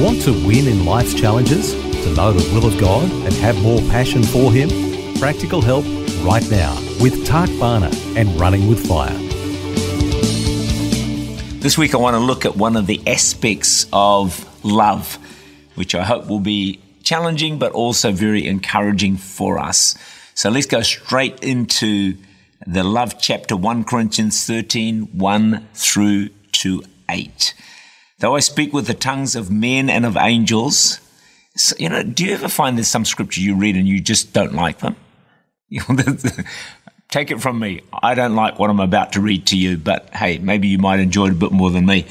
Want to win in life's challenges? To know the will of God and have more passion for Him? Practical help right now with Tak Bhana and Running with Fire. This week, I want to look at one of the aspects of love, which I hope will be challenging but also very encouraging for us. So let's go straight into the love chapter 1 Corinthians 13 1 through to 8. Though I speak with the tongues of men and of angels, so, you know, do you ever find there's some scripture you read and you just don't like them? Take it from me. I don't like what I'm about to read to you, but hey, maybe you might enjoy it a bit more than me.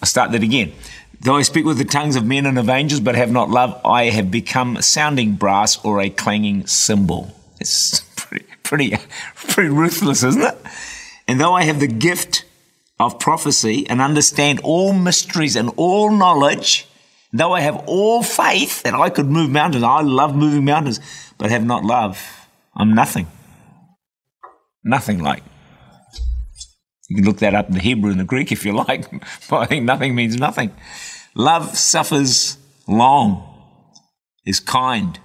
I'll start that again. Though I speak with the tongues of men and of angels, but have not love, I have become sounding brass or a clanging cymbal. It's pretty, pretty, pretty ruthless, isn't it? And though I have the gift of prophecy and understand all mysteries and all knowledge, though I have all faith that I could move mountains, I love moving mountains, but have not love, I'm nothing. Nothing like. You can look that up in the Hebrew and the Greek if you like, but I think nothing means nothing. Love suffers long, is kind,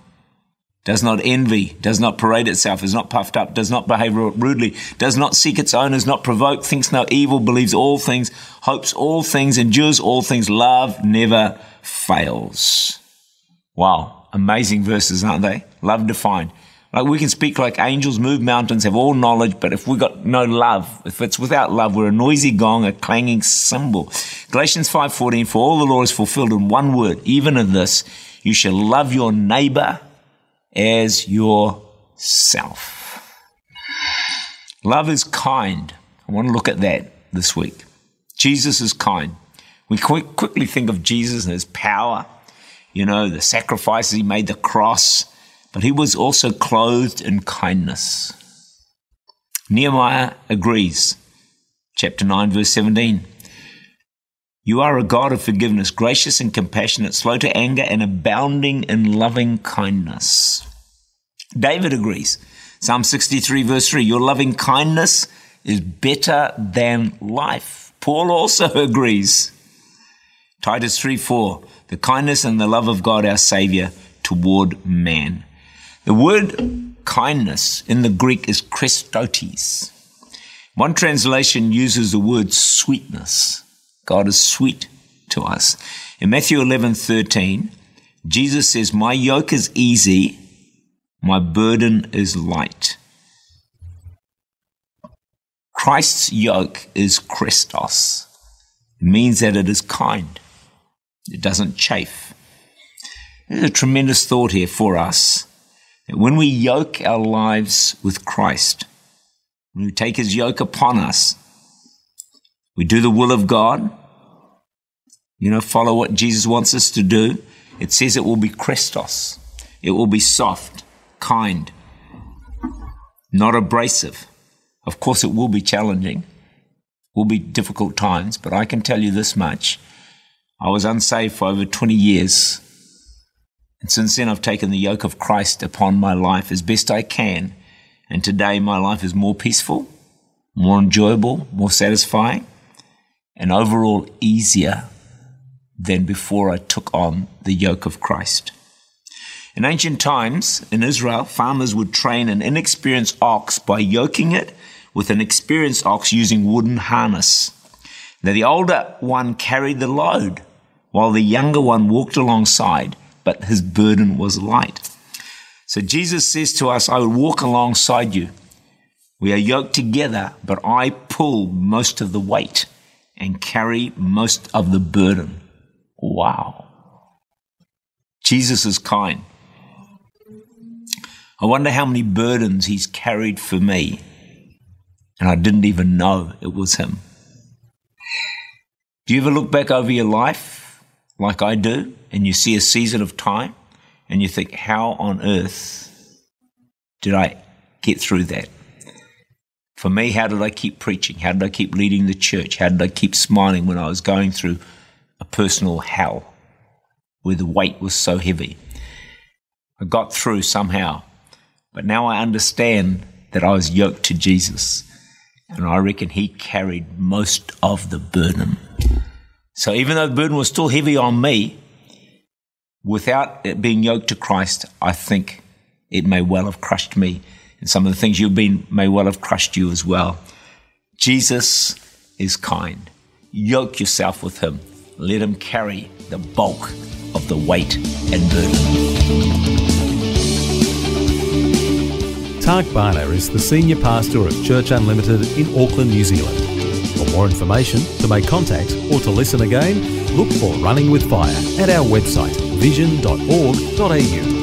does not envy, does not parade itself, is not puffed up, does not behave rudely, does not seek its own, is not provoked, thinks no evil, believes all things, hopes all things, endures all things. Love never fails. Wow, amazing verses, aren't they? Love defined. Like we can speak like angels, move mountains, have all knowledge, but if we've got no love, if it's without love, we're a noisy gong, a clanging cymbal. Galatians 5:14, for all the law is fulfilled in one word, even in this, you shall love your neighbor as yourself. Love is kind. I want to look at that this week. Jesus is kind. We quick, quickly think of Jesus and his power, you know, the sacrifices he made, the cross, but he was also clothed in kindness. Nehemiah agrees. Chapter 9, verse 17. You are a God of forgiveness, gracious and compassionate, slow to anger, and abounding in loving kindness. David agrees. Psalm 63, verse 3 Your loving kindness is better than life. Paul also agrees. Titus 3 4 The kindness and the love of God our Savior toward man. The word kindness in the Greek is Christotes. One translation uses the word sweetness. God is sweet to us. In Matthew 11 13, Jesus says, My yoke is easy, my burden is light. Christ's yoke is Christos. It means that it is kind. It doesn't chafe. There's a tremendous thought here for us that when we yoke our lives with Christ, when we take his yoke upon us, we do the will of God, you know, follow what Jesus wants us to do. It says it will be Christos. It will be soft, kind, not abrasive. Of course, it will be challenging, will be difficult times, but I can tell you this much. I was unsaved for over 20 years. And since then, I've taken the yoke of Christ upon my life as best I can. And today, my life is more peaceful, more enjoyable, more satisfying, and overall easier than before I took on the yoke of Christ. In ancient times, in Israel, farmers would train an inexperienced ox by yoking it with an experienced ox using wooden harness. Now, the older one carried the load, while the younger one walked alongside, but his burden was light. So Jesus says to us, I will walk alongside you. We are yoked together, but I pull most of the weight and carry most of the burden. Wow. Jesus is kind. I wonder how many burdens he's carried for me, and I didn't even know it was him. Do you ever look back over your life like I do and you see a season of time and you think, how on earth did I get through that? For me, how did I keep preaching? How did I keep leading the church? How did I keep smiling when I was going through a personal hell where the weight was so heavy? I got through somehow, but now I understand that I was yoked to Jesus, and I reckon He carried most of the burden. So even though the burden was still heavy on me, without it being yoked to Christ, I think it may well have crushed me and some of the things you've been may well have crushed you as well. Jesus is kind. Yoke yourself with him. Let him carry the bulk of the weight and burden. Tak Bhana is the Senior Pastor of Church Unlimited in Auckland, New Zealand. For more information, to make contact, or to listen again, look for Running with Fire at our website vision.org.au.